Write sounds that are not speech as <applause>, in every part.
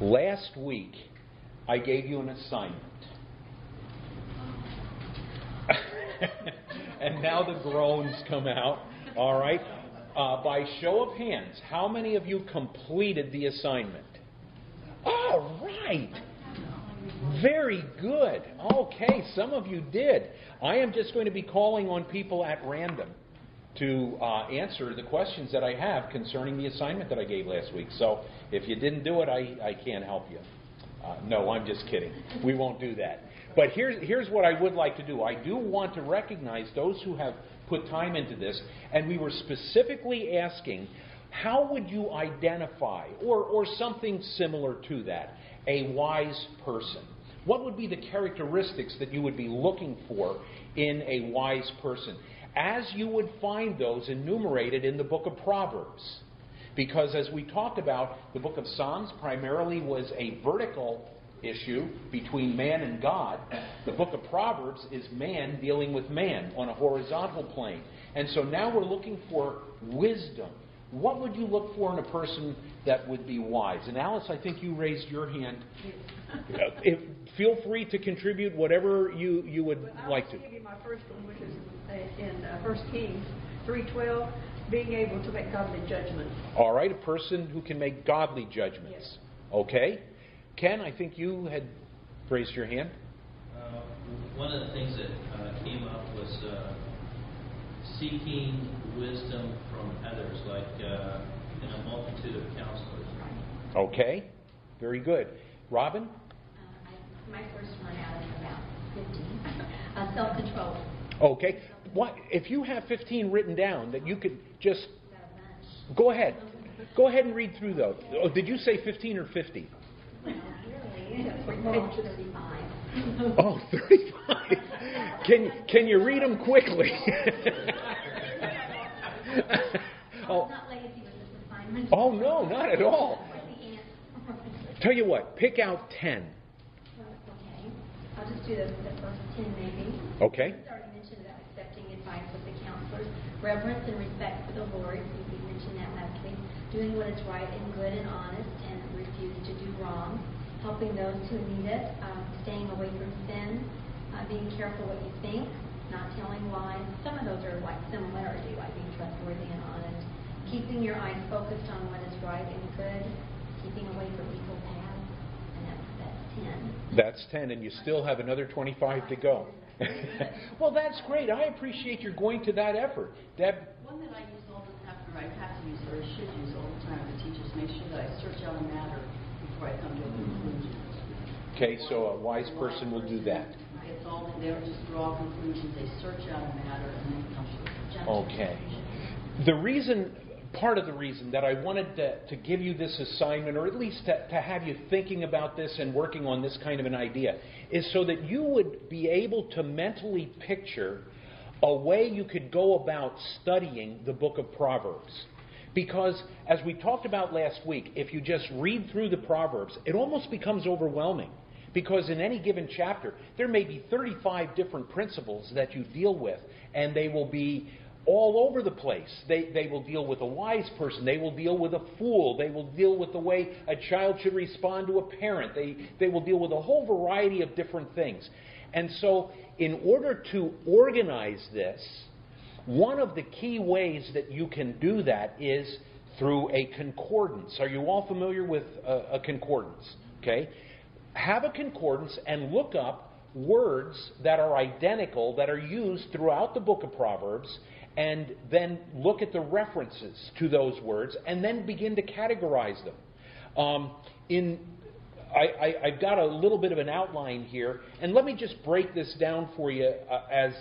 Last week, I gave you an assignment. <laughs> and now the groans come out. All right? Uh, by show of hands, how many of you completed the assignment? All right. Very good. Okay, some of you did. I am just going to be calling on people at random to uh, answer the questions that I have concerning the assignment that I gave last week. So if you didn't do it, I, I can't help you. Uh, no, I'm just kidding. We won't do that. But here's, here's what I would like to do I do want to recognize those who have put time into this, and we were specifically asking how would you identify, or, or something similar to that, a wise person? What would be the characteristics that you would be looking for in a wise person? As you would find those enumerated in the book of Proverbs. Because as we talked about, the book of Psalms primarily was a vertical issue between man and God. The book of Proverbs is man dealing with man on a horizontal plane. And so now we're looking for wisdom. What would you look for in a person that would be wise? And Alice, I think you raised your hand. <laughs> if, feel free to contribute whatever you, you would well, like to. Give first one, which is in uh, 1 Kings 3.12, being able to make godly judgments. All right, a person who can make godly judgments. Yes. Okay. Ken, I think you had raised your hand. Uh, one of the things that uh, came up was uh, seeking wisdom from others, like uh, in a multitude of counselors. Okay. Very good. Robin? Uh, I- My first one out is about 15. <laughs> Uh, Self-control. Okay. What if you have 15 written down that you could just Got a bunch. go ahead. Go ahead and read through those. Oh, did you say 15 or 50? Well, oh, really, well, 35. Oh, 35. <laughs> Can can you read them quickly? <laughs> Oh, was not lazy with this assignment. oh no, not at all. Like the ants. Tell you what, pick out 10. Okay. I'll just do the, the first 10 maybe. Okay. It's already mentioned about accepting advice of the counselors, reverence and respect for the Lord. We mentioned that last week. Doing what is right and good and honest and refuse to do wrong. Helping those who need it. Um, staying away from sin. Uh, being careful what you think. Not telling lies. Some of those are like similarity, like being trustworthy and honest. Keeping your eyes focused on what is right and good. Keeping away from evil paths. And that's, that's 10. That's 10, and you still have another 25 to go. <laughs> well, that's great. I appreciate your going to that effort. Deb, One that I use all the time, or I have to use, or I should use all the time The teachers, make sure that I search out a matter before I come to a conclusion. okay, so a wise person will do that. It's all, they don't just draw conclusions, they search out a matter and then come to a conclusion. Okay. The reason, part of the reason that I wanted to, to give you this assignment, or at least to, to have you thinking about this and working on this kind of an idea, is so that you would be able to mentally picture a way you could go about studying the book of Proverbs. Because, as we talked about last week, if you just read through the Proverbs, it almost becomes overwhelming. Because in any given chapter, there may be 35 different principles that you deal with, and they will be all over the place. They, they will deal with a wise person. They will deal with a fool. They will deal with the way a child should respond to a parent. They, they will deal with a whole variety of different things. And so, in order to organize this, one of the key ways that you can do that is through a concordance. Are you all familiar with a, a concordance? Okay? Have a concordance and look up words that are identical that are used throughout the book of Proverbs and then look at the references to those words and then begin to categorize them. Um, in I, have got a little bit of an outline here, and let me just break this down for you uh, as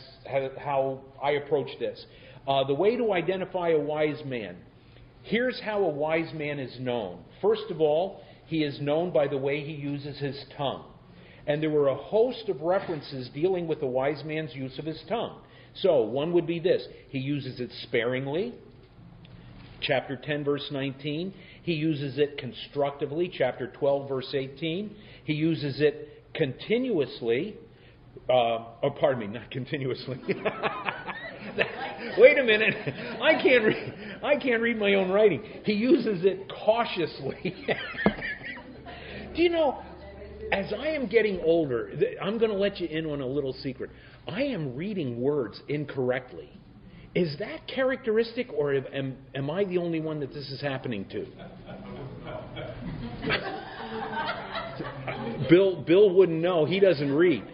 how I approach this. Uh, the way to identify a wise man. Here's how a wise man is known. First of all, he is known by the way he uses his tongue. And there were a host of references dealing with the wise man's use of his tongue. So, one would be this he uses it sparingly. Chapter 10, verse 19. He uses it constructively. Chapter 12, verse 18. He uses it continuously. Uh, oh, pardon me, not continuously. <laughs> Wait a minute. I can't read. I can't read my own writing. He uses it cautiously. <laughs> Do you know, as I am getting older, I'm going to let you in on a little secret. I am reading words incorrectly. Is that characteristic, or am, am I the only one that this is happening to? <laughs> Bill, Bill wouldn't know. He doesn't read. Um,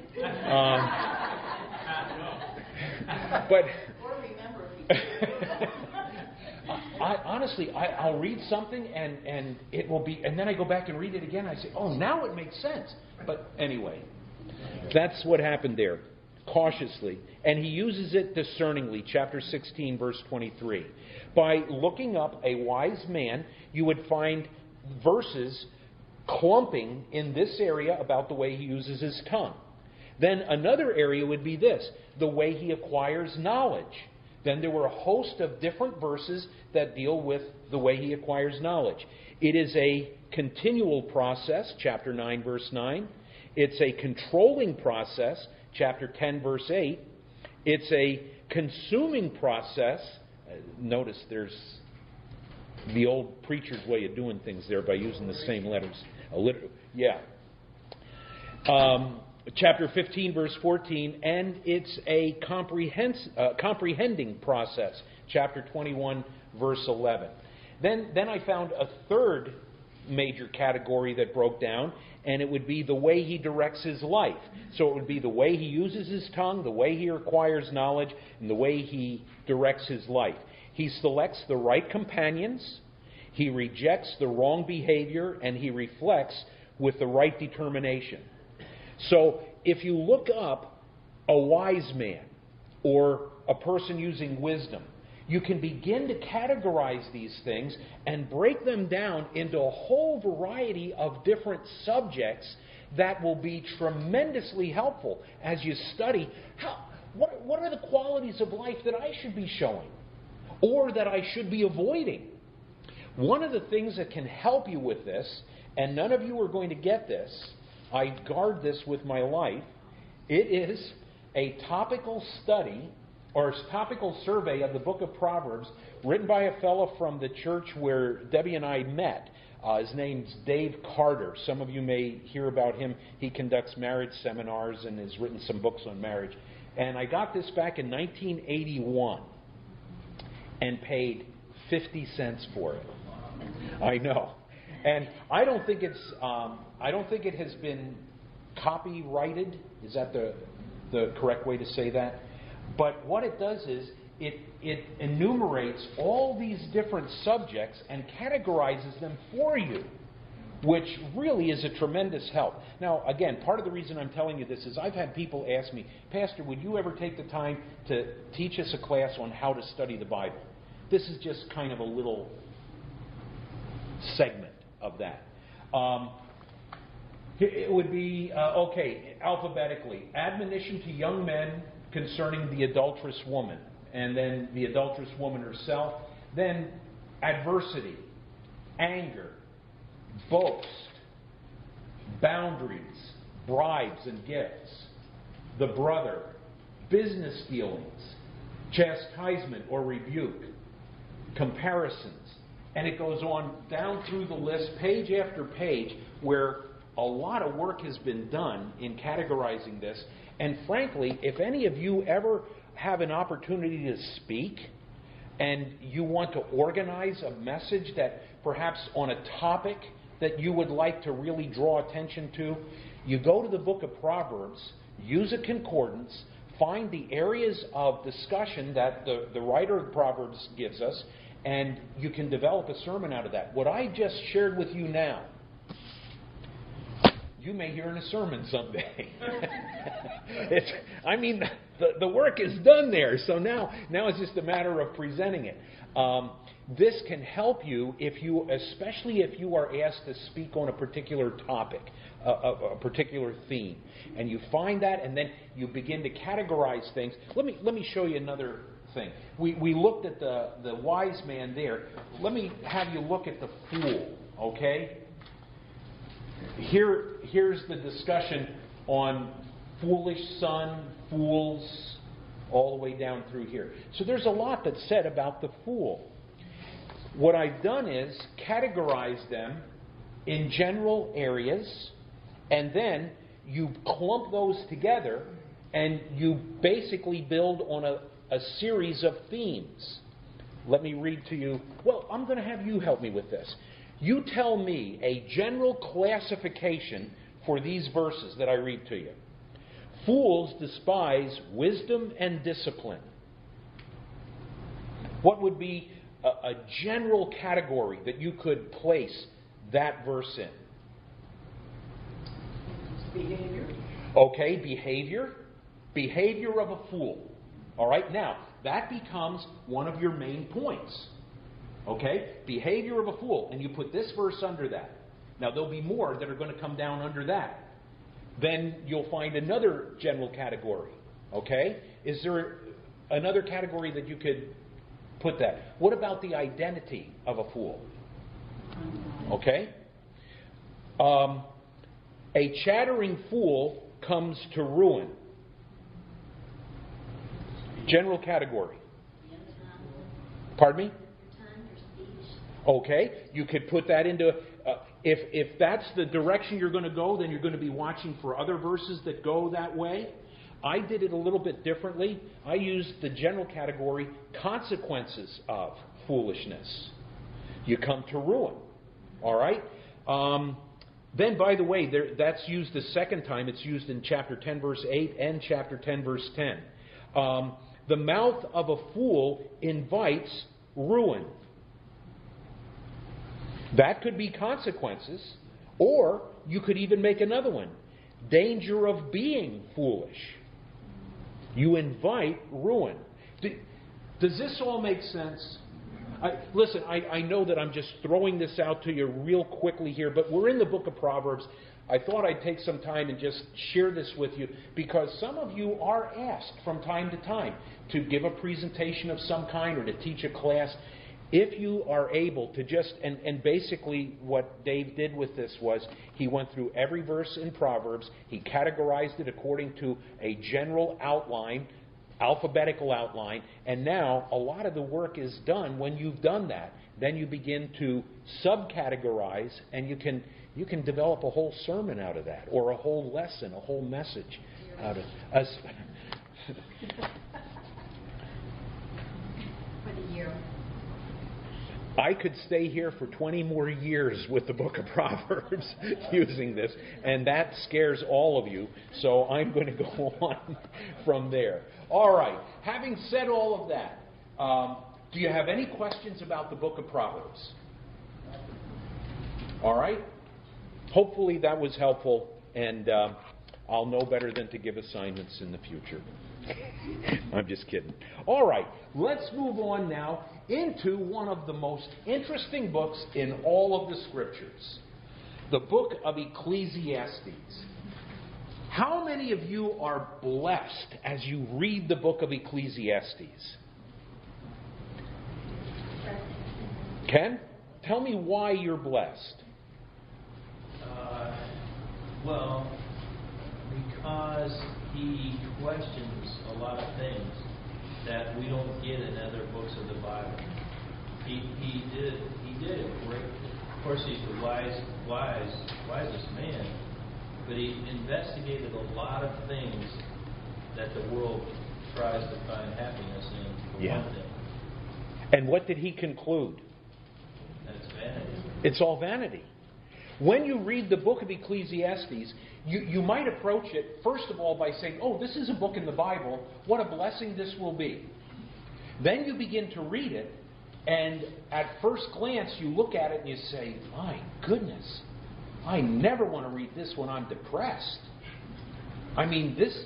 but Or remember if <laughs> I, honestly, I, I'll read something and, and it will be, and then I go back and read it again. I say, oh, now it makes sense. But anyway, that's what happened there, cautiously. And he uses it discerningly, chapter 16, verse 23. By looking up a wise man, you would find verses clumping in this area about the way he uses his tongue. Then another area would be this the way he acquires knowledge. Then there were a host of different verses that deal with the way he acquires knowledge. It is a continual process, chapter 9, verse 9. It's a controlling process, chapter 10, verse 8. It's a consuming process. Uh, notice there's the old preacher's way of doing things there by using the same letters. Yeah. Um, chapter 15, verse 14, and it's a comprehens- uh, comprehending process. Chapter 21, verse 11. Then, then I found a third major category that broke down, and it would be the way he directs his life. So it would be the way he uses his tongue, the way he acquires knowledge, and the way he directs his life. He selects the right companions, he rejects the wrong behavior, and he reflects with the right determination. So if you look up a wise man or a person using wisdom, you can begin to categorize these things and break them down into a whole variety of different subjects that will be tremendously helpful as you study how, what, what are the qualities of life that I should be showing or that I should be avoiding. One of the things that can help you with this, and none of you are going to get this, I guard this with my life, it is a topical study or topical survey of the book of Proverbs written by a fellow from the church where Debbie and I met. Uh, his name's Dave Carter. Some of you may hear about him. He conducts marriage seminars and has written some books on marriage. And I got this back in 1981 and paid 50 cents for it. I know. And I don't think it's um, I don't think it has been copyrighted. Is that the the correct way to say that? But what it does is it it enumerates all these different subjects and categorizes them for you, which really is a tremendous help. Now, again, part of the reason I'm telling you this is I've had people ask me, Pastor, would you ever take the time to teach us a class on how to study the Bible? This is just kind of a little segment of that. Um, it would be, uh, okay, alphabetically admonition to young men concerning the adulterous woman, and then the adulterous woman herself, then adversity, anger, boast, boundaries, bribes and gifts, the brother, business dealings, chastisement or rebuke, comparisons, and it goes on down through the list, page after page, where a lot of work has been done in categorizing this. And frankly, if any of you ever have an opportunity to speak and you want to organize a message that perhaps on a topic that you would like to really draw attention to, you go to the book of Proverbs, use a concordance, find the areas of discussion that the, the writer of Proverbs gives us, and you can develop a sermon out of that. What I just shared with you now, you may hear in a sermon someday. <laughs> it's, I mean, the, the work is done there, so now, now it's just a matter of presenting it. Um, this can help you if you, especially if you are asked to speak on a particular topic, a, a, a particular theme, and you find that, and then you begin to categorize things. Let me let me show you another thing. We, we looked at the, the wise man there. Let me have you look at the fool, okay? Here, here's the discussion on foolish son, fools, all the way down through here. So there's a lot that's said about the fool. What I've done is categorize them in general areas, and then you clump those together and you basically build on a, a series of themes. Let me read to you. Well, I'm going to have you help me with this. You tell me a general classification for these verses that I read to you. Fools despise wisdom and discipline. What would be a, a general category that you could place that verse in? Behavior. Okay, behavior. Behavior of a fool. All right, now, that becomes one of your main points. Okay? Behavior of a fool. And you put this verse under that. Now, there'll be more that are going to come down under that. Then you'll find another general category. Okay? Is there another category that you could put that? What about the identity of a fool? Okay? Um, a chattering fool comes to ruin. General category. Pardon me? your tongue, your speech. Okay, you could put that into. Uh, if if that's the direction you're going to go, then you're going to be watching for other verses that go that way. I did it a little bit differently. I used the general category consequences of foolishness. You come to ruin. All right. Um, then, by the way, there, that's used the second time. It's used in chapter 10, verse 8, and chapter 10, verse 10. Um, the mouth of a fool invites ruin. That could be consequences, or you could even make another one danger of being foolish. You invite ruin. Does this all make sense? I, listen, I, I know that I'm just throwing this out to you real quickly here, but we're in the book of Proverbs. I thought I'd take some time and just share this with you because some of you are asked from time to time to give a presentation of some kind or to teach a class. If you are able to just, and, and basically what Dave did with this was he went through every verse in Proverbs, he categorized it according to a general outline, alphabetical outline, and now a lot of the work is done when you've done that. Then you begin to subcategorize, and you can you can develop a whole sermon out of that, or a whole lesson, a whole message out of us. For the year. I could stay here for 20 more years with the book of <laughs> Proverbs using this, and that scares all of you, so I'm going to go <laughs> on from there. All right, having said all of that, um, do you have any questions about the book of Proverbs? All right? Hopefully that was helpful, and um, I'll know better than to give assignments in the future. <laughs> I'm just kidding. All right, let's move on now into one of the most interesting books in all of the scriptures the book of Ecclesiastes. How many of you are blessed as you read the book of Ecclesiastes? Ken, tell me why you're blessed. Uh, well, because he questions a lot of things that we don't get in other books of the Bible. He, he did he did a great. Of course, he's the wise wise wisest man, but he investigated a lot of things that the world tries to find happiness in. For Yeah. one thing, And what did he conclude? that's vanity. It's all vanity. When you read the book of Ecclesiastes, you, you might approach it, first of all, by saying, Oh, this is a book in the Bible. What a blessing this will be. Then you begin to read it, and at first glance, you look at it and you say, My goodness, I never want to read this when I'm depressed. I mean, this.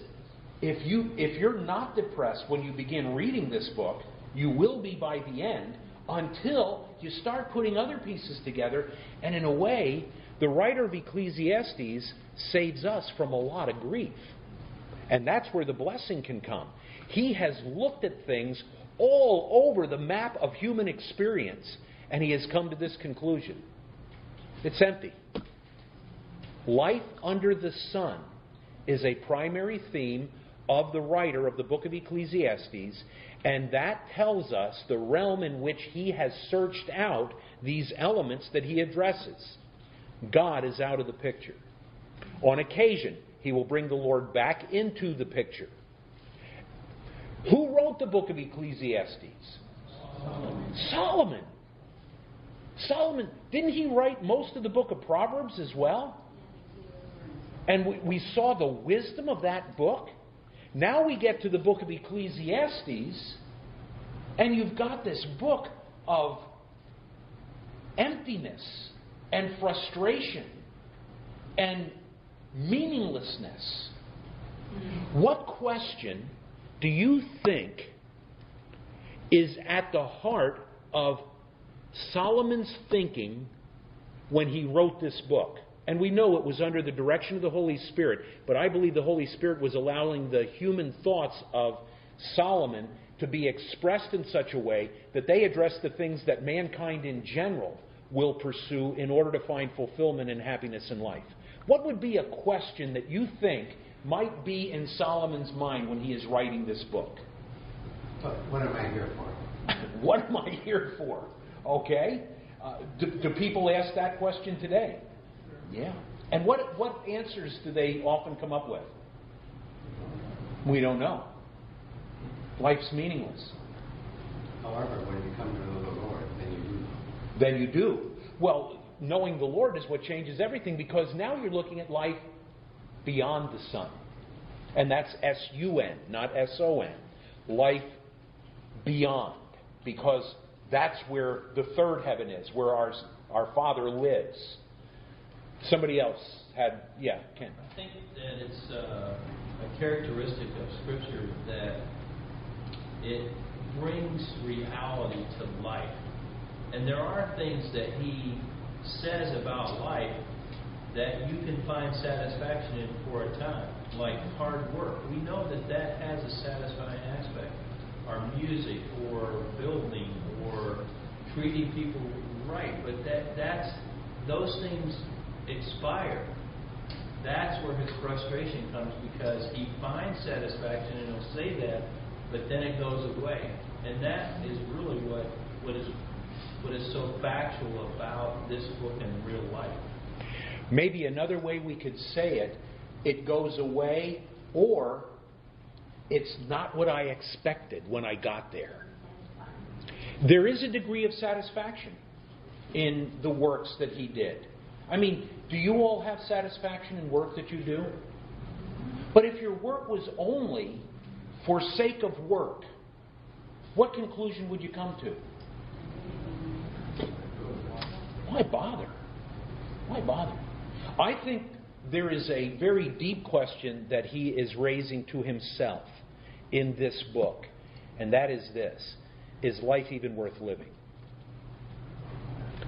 If you if you're not depressed when you begin reading this book, you will be by the end until you start putting other pieces together. And in a way, the writer of Ecclesiastes saves us from a lot of grief. And that's where the blessing can come. He has looked at things all over the map of human experience, and he has come to this conclusion it's empty. Life under the sun is a primary theme of the writer of the book of Ecclesiastes, and that tells us the realm in which he has searched out these elements that he addresses. God is out of the picture. On occasion, he will bring the Lord back into the picture. Who wrote the book of Ecclesiastes? Solomon. Solomon. Solomon. Didn't he write most of the book of Proverbs as well? And we, we saw the wisdom of that book. Now we get to the book of Ecclesiastes, and you've got this book of emptiness and frustration and meaninglessness. What question do you think is at the heart of Solomon's thinking when he wrote this book? And we know it was under the direction of the Holy Spirit, but I believe the Holy Spirit was allowing the human thoughts of Solomon to be expressed in such a way that they address the things that mankind in general will pursue in order to find fulfillment and happiness in life. What would be a question that you think might be in Solomon's mind when he is writing this book? What, am I here for? <laughs> what am I here for? Okay? Uh, do, do people ask that question today? Yeah. And what, what answers do they often come up with? We don't know. Life's meaningless. However, when you come to know the Lord, then you do. Then you do. Well, knowing the Lord is what changes everything because now you're looking at life beyond the sun. And that's S U N, not S O N. Life beyond. Because that's where the third heaven is, where our, our Father lives. Somebody else had, yeah, Ken. I think that it's uh, a characteristic of Scripture that it brings reality to life. And there are things that he says about life that you can find satisfaction in for a time, like hard work. We know that that has a satisfying aspect. Our music, or building, or treating people right, but that that's those things expire. That's where his frustration comes because he finds satisfaction and he'll say that, but then it goes away. And that is really what, what is what is so factual about this book in real life. Maybe another way we could say it, it goes away, or it's not what I expected when I got there. There is a degree of satisfaction in the works that he did. I mean, do you all have satisfaction in work that you do? But if your work was only for sake of work, what conclusion would you come to? Why bother? Why bother? I think there is a very deep question that he is raising to himself in this book, and that is this Is life even worth living?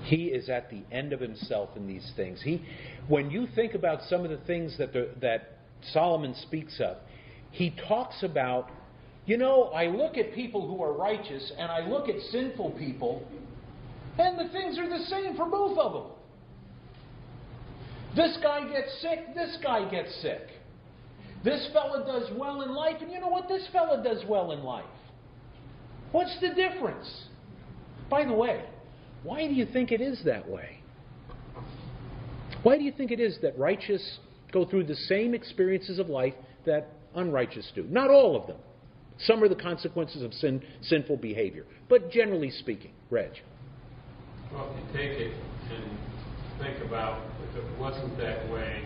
He is at the end of himself in these things. He, when you think about some of the things that, the, that Solomon speaks of, he talks about, you know, I look at people who are righteous and I look at sinful people, and the things are the same for both of them. This guy gets sick, this guy gets sick. This fella does well in life, and you know what? This fella does well in life. What's the difference? By the way, why do you think it is that way? Why do you think it is that righteous go through the same experiences of life that unrighteous do? Not all of them. Some are the consequences of sin, sinful behavior. But generally speaking, Reg. Well, if you take it and think about if it wasn't that way,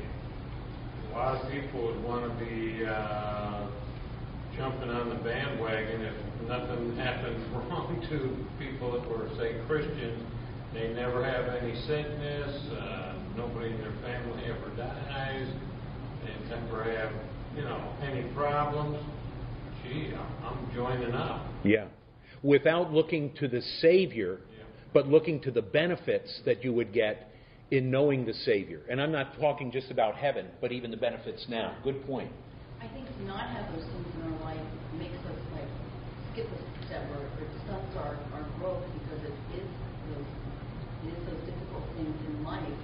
a lot of people would want to be uh, jumping on the bandwagon if nothing happened wrong <laughs> to people that were, say, Christians. They never have any sickness. Uh, nobody in their family ever dies. They never have, you know, any problems. Gee, I'm joining up. Yeah. Without looking to the Savior, Yeah. but looking to the benefits that you would get in knowing the Savior. And I'm not talking just about heaven, but even the benefits now. Good point. I think not have those things in our life makes us like skip a step or stunts our, our growth because it is those it is those difficult things in life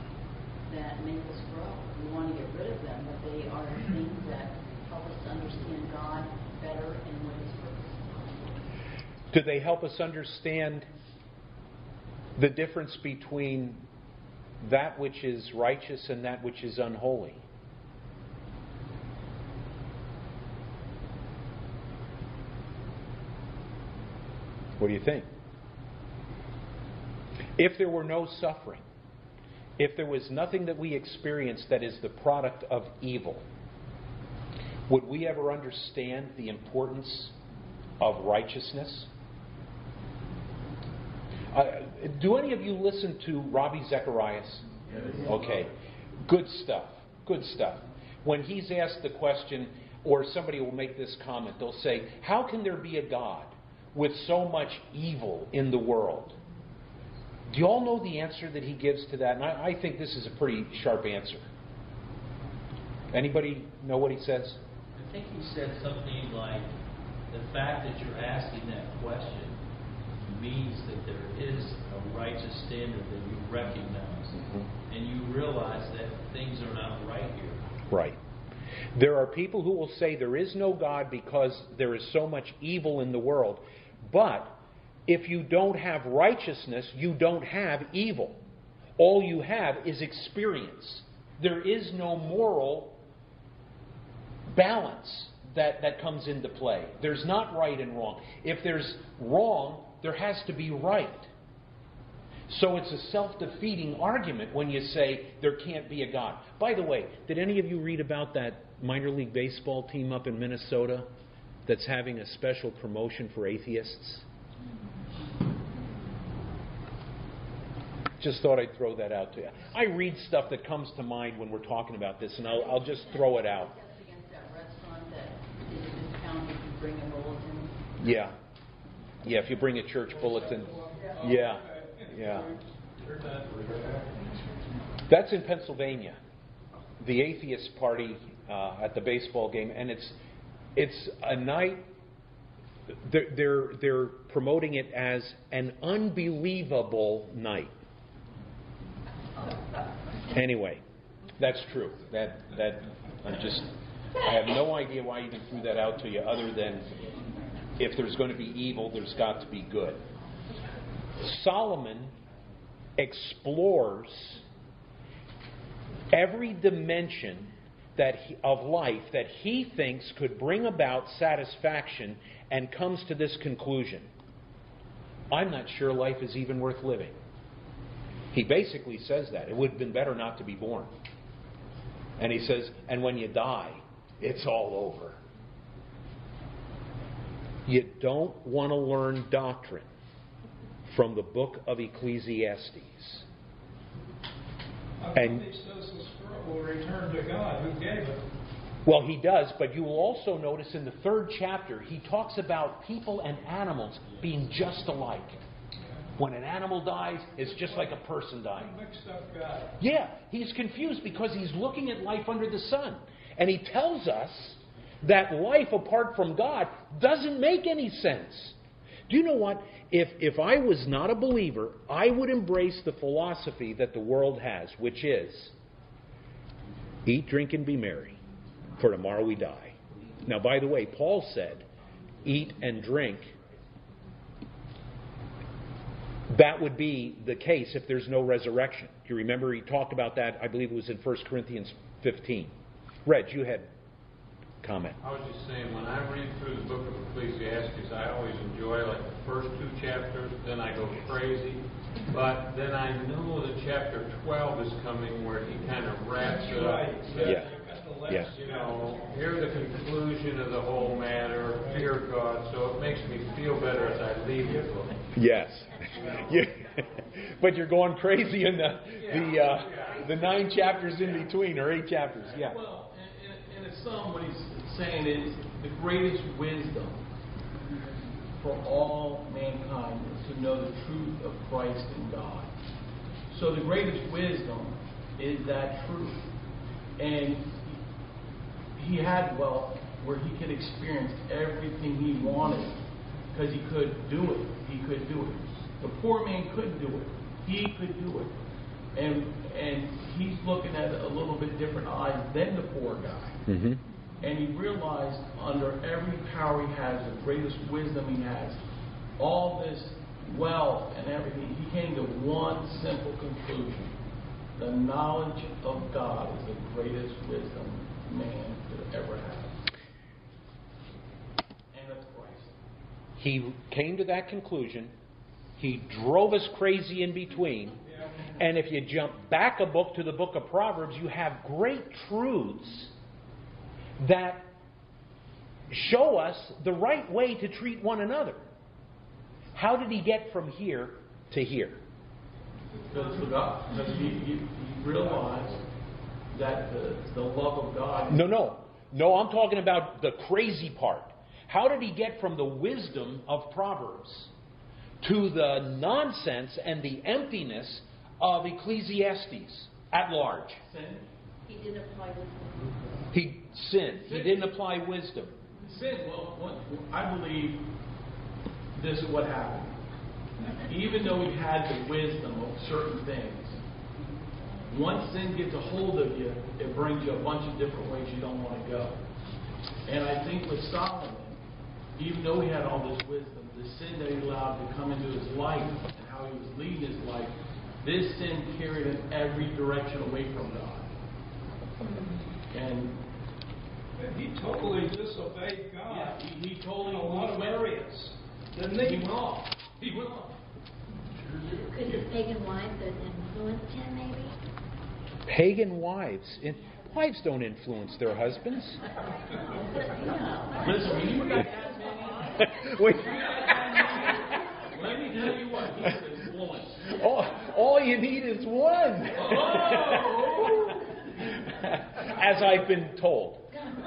that make us grow. We want to get rid of them, but they are things that help us to understand God better and what His purpose is. Do they help us understand the difference between that which is righteous and that which is unholy. What do you think? If there were no suffering, if there was nothing that we experience that is the product of evil, would we ever understand the importance of righteousness? Uh, do any of you listen to Ravi Zacharias? Okay. Good stuff. Good stuff. When he's asked the question, or somebody will make this comment, they'll say, How can there be a God with so much evil in the world? Do you all know the answer that he gives to that? And I, I think this is a pretty sharp answer. Anybody know what he says? I think he said something like, the fact that you're asking that question means that there is a righteous standard that you recognize. Mm-hmm. And you realize that things are not right here. Right. There are people who will say there is no God because there is so much evil in the world. But if you don't have righteousness, you don't have evil. All you have is experience. There is no moral balance that, that comes into play. There's not right and wrong. If there's wrong, there has to be right. So it's a self defeating argument when you say there can't be a God. By the way, did any of you read about that minor league baseball team up in Minnesota that's having a special promotion for atheists? Just thought I'd throw that out to you. I read stuff that comes to mind when we're talking about this, and I'll, I'll just throw it out. That's against that restaurant that is a discount if you bring a bulletin. Yeah. Yeah, if you bring a church bulletin. Yeah. Yeah. That's in Pennsylvania. The atheist party uh, at the baseball game, and it's it's a night. They're, they're they're promoting it as an unbelievable night. Anyway, that's true. That that I'm just I have no idea why I even threw that out to you, other than if there's going to be evil, there's got to be good. Solomon explores every dimension that he, of life that he thinks could bring about satisfaction and comes to this conclusion. I'm not sure life is even worth living. He basically says that. It would have been better not to be born. And he says, and when you die, it's all over. You don't want to learn doctrine from the book of Ecclesiastes. And will return to God who gave it. Well, he does, but you will also notice in the third chapter, he talks about people and animals being just alike. When an animal dies, it's just like a person dying. Mixed up God. Yeah, he's confused because he's looking at life under the sun. And he tells us that life apart from God doesn't make any sense. Do you know what? If, if I was not a believer, I would embrace the philosophy that the world has, which is eat, drink, and be merry, for tomorrow we die. Now, by the way, Paul said, eat and drink. That would be the case if there's no resurrection. Do you remember he talked about that? I believe it was in 1 Corinthians 15. Reg, you had comment. I was just saying, when I read through the book of Ecclesiastes, I always enjoy like the first two chapters, then I go crazy. But then I know that chapter 12 is coming where he kind of wraps it up. Right. Says, Yeah. Got Yeah. You know, hear the conclusion of the whole matter, fear God. So it makes me feel better as I leave the book. Yes. You- <laughs> but you're going crazy in the the uh, the nine chapters in between, or eight chapters. Yeah. Well, in, in, in a sum, what he's saying is the greatest wisdom for all mankind is to know the truth of Christ and God. So the greatest wisdom is that truth. And he had wealth where he could experience everything he wanted because he could do it. He could do it. The poor man couldn't do it. He could do it. And and he's looking at it a little bit different eyes than the poor guy. Mm-hmm. And he realized under every power he has, the greatest wisdom he has, all this wealth and everything, he came to one simple conclusion. the knowledge of God is the greatest wisdom man could ever have. And of Christ. He came to that conclusion. He drove us crazy in between. And if you jump back a book to the book of Proverbs, you have great truths that show us the right way to treat one another. How did he get from here to here? Because, God, because he, he, he realized that the, the love of God. No, no. No, I'm talking about the crazy part. How did he get from the wisdom of Proverbs to the nonsense and the emptiness of Ecclesiastes at large? Sin. He didn't apply wisdom. He sinned. He didn't apply wisdom. Sin, well, what, I believe this is what happened. Even though he had the wisdom of certain things, once sin gets a hold of you, it brings you a bunch of different ways you don't want to go. And I think with Solomon, even though he had all this wisdom, the sin that he allowed to come into his life and how he was leading his life, this sin carried him every direction away from God. And And he totally disobeyed God yeah, he, he totally a lot of areas. Didn't He he? went off. He went off. Could his pagan wives have influenced him, maybe? Pagan wives. In, wives don't influence their husbands. <laughs> Listen, when you got that many, Wait. let me tell you what, he's influenced. all, all you need is one. Oh! <laughs> As I've been told.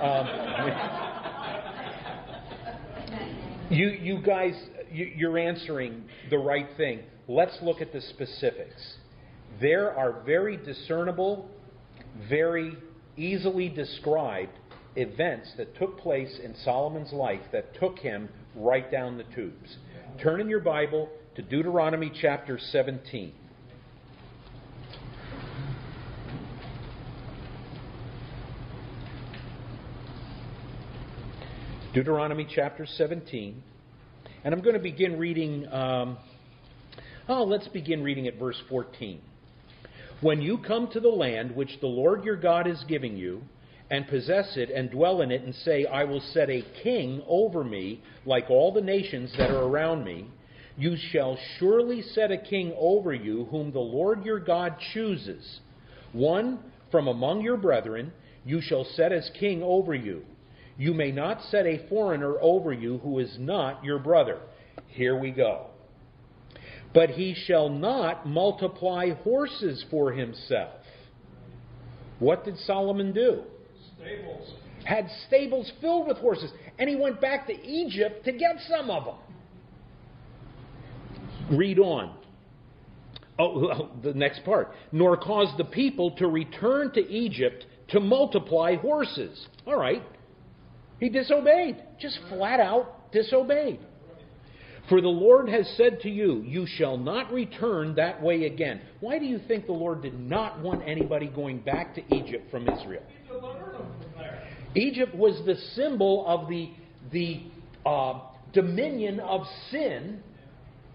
Um, you, you guys, you, you're answering the right thing. Let's look at the specifics. There are very discernible, very easily described events that took place in Solomon's life that took him right down the tubes. Turn in your Bible to Deuteronomy chapter 17. Deuteronomy chapter 17. And I'm going to begin reading. Um, oh, let's begin reading at verse 14. When you come to the land which the Lord your God is giving you, and possess it and dwell in it, and say, I will set a king over me, like all the nations that are around me, you shall surely set a king over you, whom the Lord your God chooses. One from among your brethren you shall set as king over you. You may not set a foreigner over you who is not your brother. Here we go. But he shall not multiply horses for himself. What did Solomon do? Stables. Had stables filled with horses, and he went back to Egypt to get some of them. Read on. Oh, <laughs> the next part. Nor cause the people to return to Egypt to multiply horses. All right. He disobeyed. Just flat out disobeyed. For the Lord has said to you, You shall not return that way again. Why do you think the Lord did not want anybody going back to Egypt from Israel? Egypt was the symbol of the, the uh, dominion of sin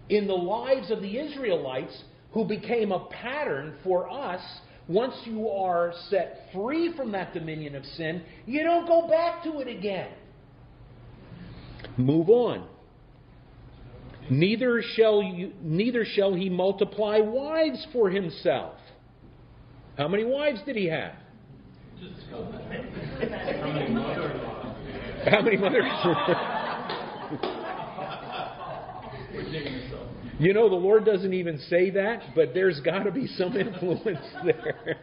in the lives of the Israelites, who became a pattern for us. Once you are set free from that dominion of sin, you don't go back to it again. Move on. Neither shall, you, neither shall he multiply wives for himself. How many wives did he have? How many mothers? We're <laughs> <laughs> digging this up. You know, the Lord doesn't even say that, but there's got to be some <laughs> influence there.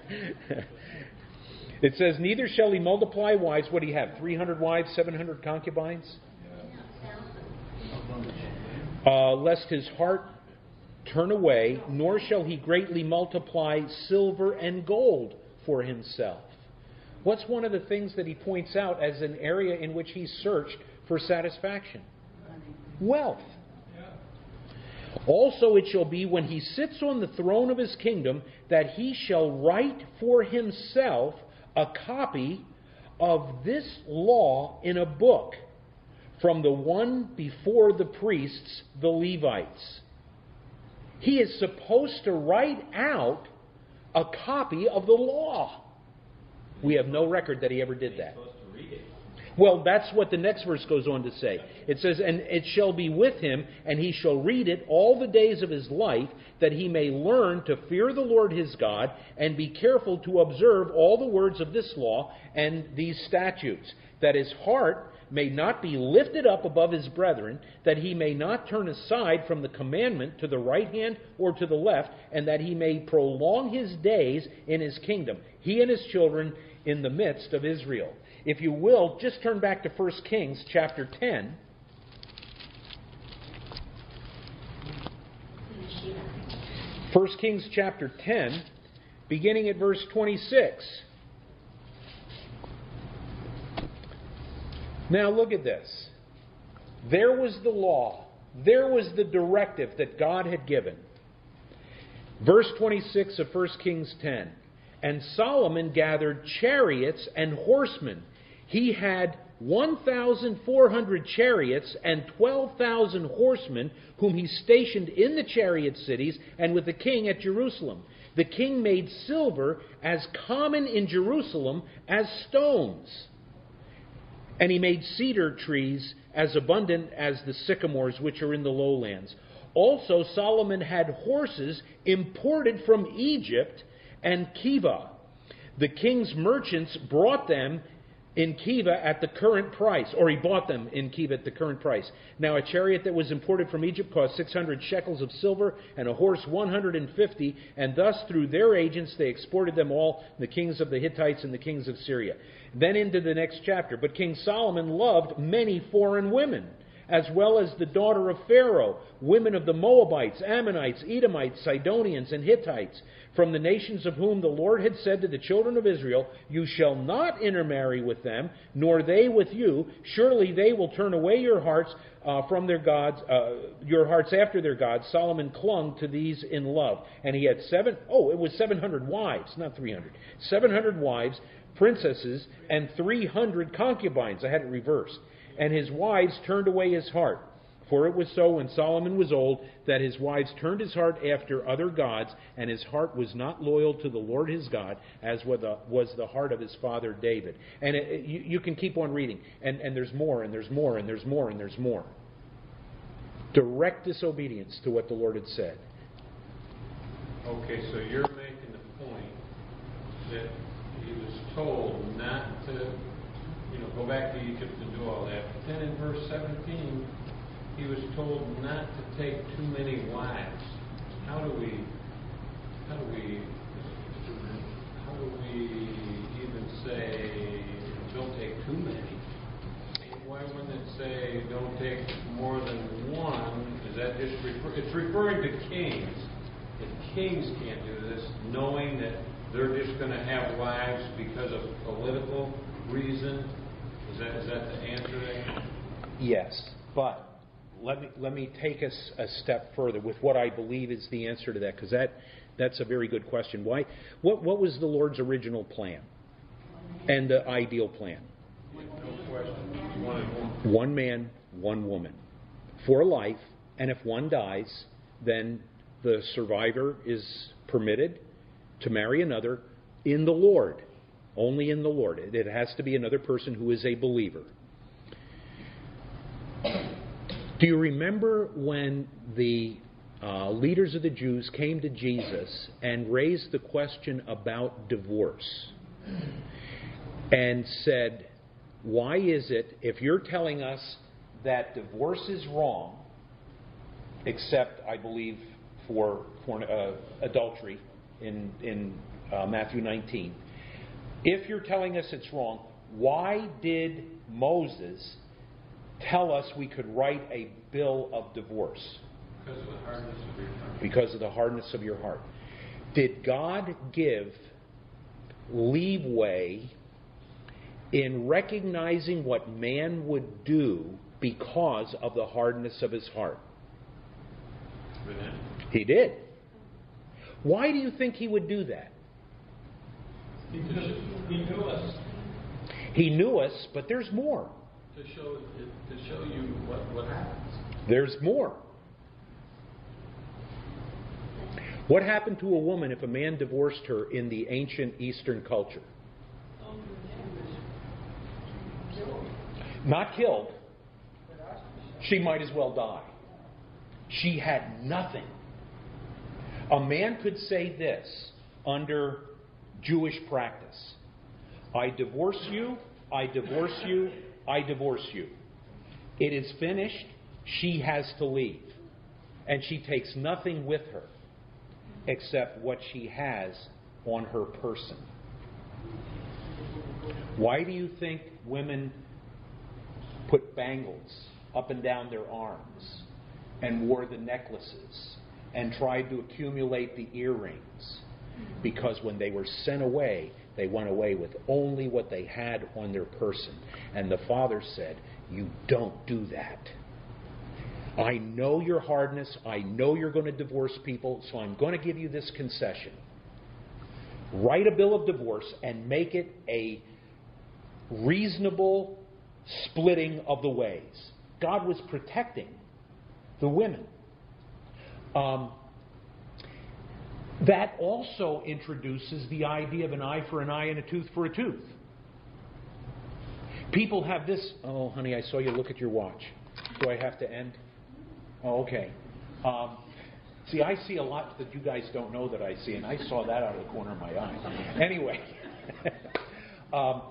it says, Neither shall he multiply wives. What do you have? 300 wives, 700 concubines? Uh, lest his heart turn away, nor shall he greatly multiply silver and gold for himself. What's one of the things that he points out as an area in which he searched for satisfaction? Wealth. Also, it shall be when he sits on the throne of his kingdom that he shall write for himself a copy of this law in a book from the one before the priests, the Levites. He is supposed to write out a copy of the law. We have no record that he ever did that. supposed to read it. Well, that's what the next verse goes on to say. It says, And it shall be with him, and he shall read it all the days of his life, that he may learn to fear the Lord his God, and be careful to observe all the words of this law and these statutes, that his heart may not be lifted up above his brethren, that he may not turn aside from the commandment to the right hand or to the left, and that he may prolong his days in his kingdom, he and his children in the midst of Israel. If you will, just turn back to 1 Kings chapter 10. First Kings chapter 10, beginning at verse 26. Now look at this. There was the law. There was the directive that God had given. Verse 26 of 1 Kings 10. And Solomon gathered chariots and horsemen. He had 1,400 chariots and 12,000 horsemen, whom he stationed in the chariot cities and with the king at Jerusalem. The king made silver as common in Jerusalem as stones. And he made cedar trees as abundant as the sycamores which are in the lowlands. Also, Solomon had horses imported from Egypt and Keveh. The king's merchants brought them in Keveh at the current price, or he bought them in Keveh at the current price. Now, a chariot that was imported from Egypt cost 600 shekels of silver, and a horse 150, and thus through their agents they exported them all, the kings of the Hittites and the kings of Syria. Then into the next chapter. But King Solomon loved many foreign women as well as the daughter of Pharaoh, women of the Moabites, Ammonites, Edomites, Sidonians, and Hittites, from the nations of whom the Lord had said to the children of Israel, You shall not intermarry with them, nor they with you. Surely they will turn away your hearts uh, from their gods, uh, your hearts after their gods. Solomon clung to these in love, and he had seven. Oh, it was seven hundred wives, not three hundred. Seven hundred wives, princesses, and three hundred concubines. I had it reversed and his wives turned away his heart. For it was so when Solomon was old that his wives turned his heart after other gods, and his heart was not loyal to the Lord his God, as was the heart of his father David. And it, you, you can keep on reading, and, and there's more, and there's more, and there's more, and there's more. Direct disobedience to what the Lord had said. Okay, so you're making the point that he was told not to, you know, go back to Egypt and do all that. But then in verse 17, he was told not to take too many wives. How do we, how do we, how do we even say, don't take too many? Why wouldn't it say, don't take more than one? Is that just refer, it's referring to kings. If kings can't do this, knowing that they're just going to have wives because of political reason, is that, is that the answer there? Yes, but let me let me take us a step further with what I believe is the answer to that, because that that's a very good question. Why? What what was the Lord's original plan and the ideal plan? One man, one woman, for life, and if one dies, then the survivor is permitted to marry another in the Lord, only in the Lord. It has to be another person who is a believer. Do you remember when the uh, leaders of the Jews came to Jesus and raised the question about divorce and said, Why is it, if you're telling us that divorce is wrong, except, I believe, for, for uh, adultery in, in uh, Matthew 19, if you're telling us it's wrong, why did Moses tell us we could write a bill of divorce? Because of the hardness of your heart. Because of the hardness of your heart. Did God give leeway in recognizing what man would do because of the hardness of his heart? He did. Why do you think he would do that? Because he knew us. He knew us, but there's more. To show, to show you what, what happens. There's more. What happened to a woman if a man divorced her in the ancient Eastern culture? Not killed. She might as well die. She had nothing. A man could say this under Jewish practice I divorce you, I divorce you, I divorce you. It is finished. She has to leave. And she takes nothing with her except what she has on her person. Why do you think women put bangles up and down their arms and wore the necklaces and tried to accumulate the earrings? Because when they were sent away, they went away with only what they had on their person. And the father said, You don't do that. I know your hardness. I know you're going to divorce people, so I'm going to give you this concession. Write a bill of divorce and make it a reasonable splitting of the ways. God was protecting the women. Um, that also introduces the idea of an eye for an eye and a tooth for a tooth. People have this. Oh, honey, I saw you look at your watch. Do I have to end? Oh, okay. Um, see, I see a lot that you guys don't know that I see, and I saw that out of the corner of my eye. Anyway, <laughs> um,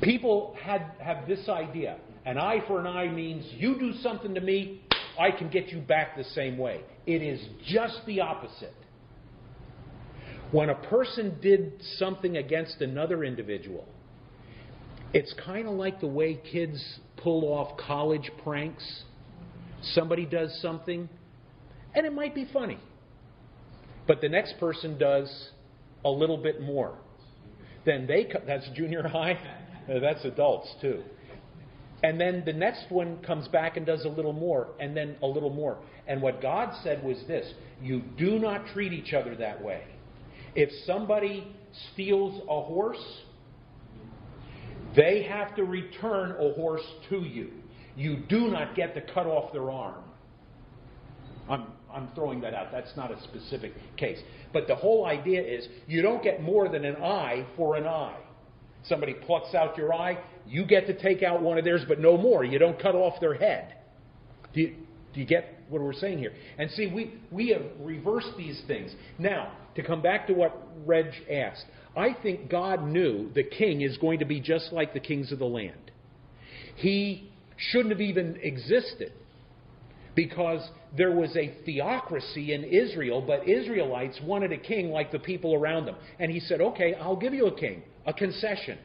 people had have this idea: an eye for an eye means you do something to me, I can get you back the same way. It is just the opposite. When a person did something against another individual, it's kind of like the way kids pull off college pranks somebody does something, and it might be funny. But the next person does a little bit more. Then they that's junior high, <laughs> that's adults too. And then the next one comes back and does a little more, and then a little more. And what God said was this you do not treat each other that way. If somebody steals a horse, they have to return a horse to you you do not get to cut off their arm. I'm, I'm throwing that out. That's not a specific case. But the whole idea is you don't get more than an eye for an eye. Somebody plucks out your eye, you get to take out one of theirs, but no more. You don't cut off their head. Do you, do you get what we're saying here? And see, we, we have reversed these things. Now, to come back to what Reg asked, I think God knew the king is going to be just like the kings of the land. He shouldn't have even existed because there was a theocracy in Israel, but Israelites wanted a king like the people around them. And he said, Okay, I'll give you a king, a concession.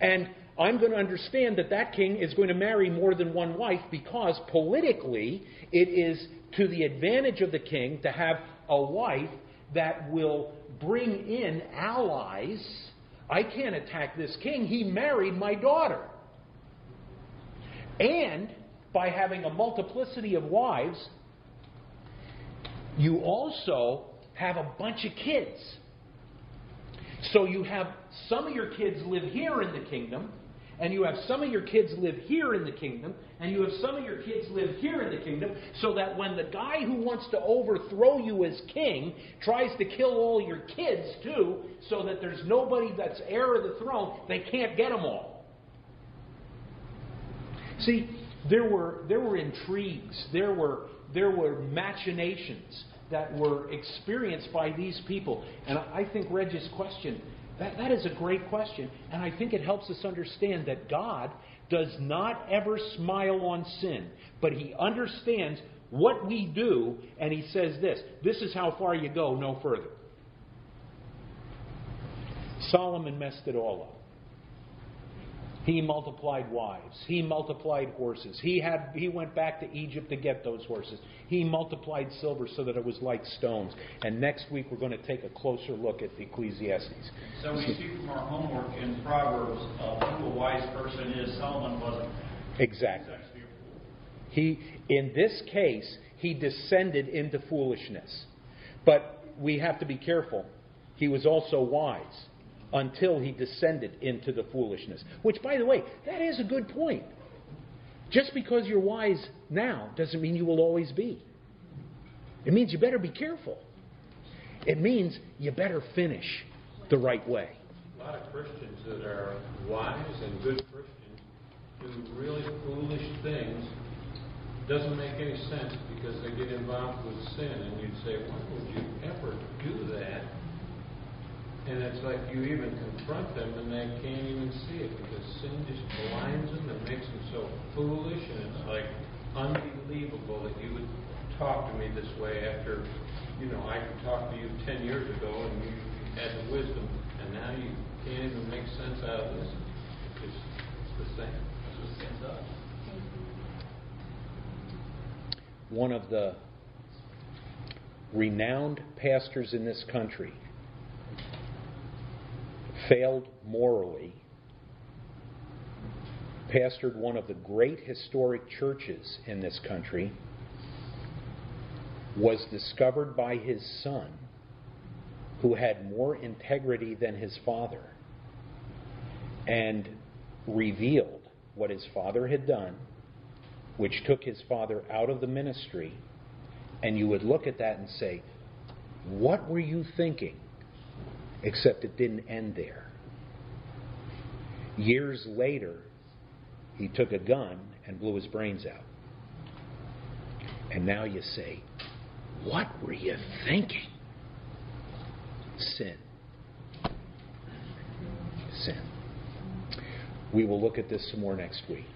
And I'm going to understand that that king is going to marry more than one wife because politically it is to the advantage of the king to have a wife that will bring in allies. I can't attack this king. He married my daughter. And by having a multiplicity of wives, you also have a bunch of kids. So you have some of your kids live here in the kingdom, and you have some of your kids live here in the kingdom, and you have some of your kids live here in the kingdom, so that when the guy who wants to overthrow you as king tries to kill all your kids too, so that there's nobody that's heir of the throne, they can't get them all. See, there were, there were intrigues, there were, there were machinations that were experienced by these people. And I think Reg's question, that, that is a great question. And I think it helps us understand that God does not ever smile on sin, but He understands what we do, and He says this this is how far you go, no further. Solomon messed it all up. He multiplied wives. He multiplied horses. He, had, he went back to Egypt to get those horses. He multiplied silver so that it was like stones. And next week we're going to take a closer look at the Ecclesiastes. So we see from our homework in Proverbs uh, who a wise person is. Solomon wasn't. Exactly. He, in this case, he descended into foolishness. But we have to be careful. He was also wise until he descended into the foolishness. Which, by the way, that is a good point. Just because you're wise now doesn't mean you will always be. It means you better be careful. It means you better finish the right way. A lot of Christians that are wise and good Christians do really foolish things. Doesn't make any sense because they get involved with sin, and you'd say, "Why would you ever do that?" And it's like you even confront them, and they can't even see it because sin just blinds them and makes them so foolish, and it's like unbelievable that you would talk to me this way after, you know, I could talk to you ten years ago, and you had the wisdom, and now you can't even make sense out of this. It's just it's the same. That's what sin does. One of the renowned pastors in this country failed morally, pastored one of the great historic churches in this country, was discovered by his son, who had more integrity than his father, and revealed what his father had done, which took his father out of the ministry. And you would look at that and say, What were you thinking? Except it didn't end there. Years later, he took a gun and blew his brains out. And now you say, What were you thinking? Sin. Sin. We will look at this some more next week.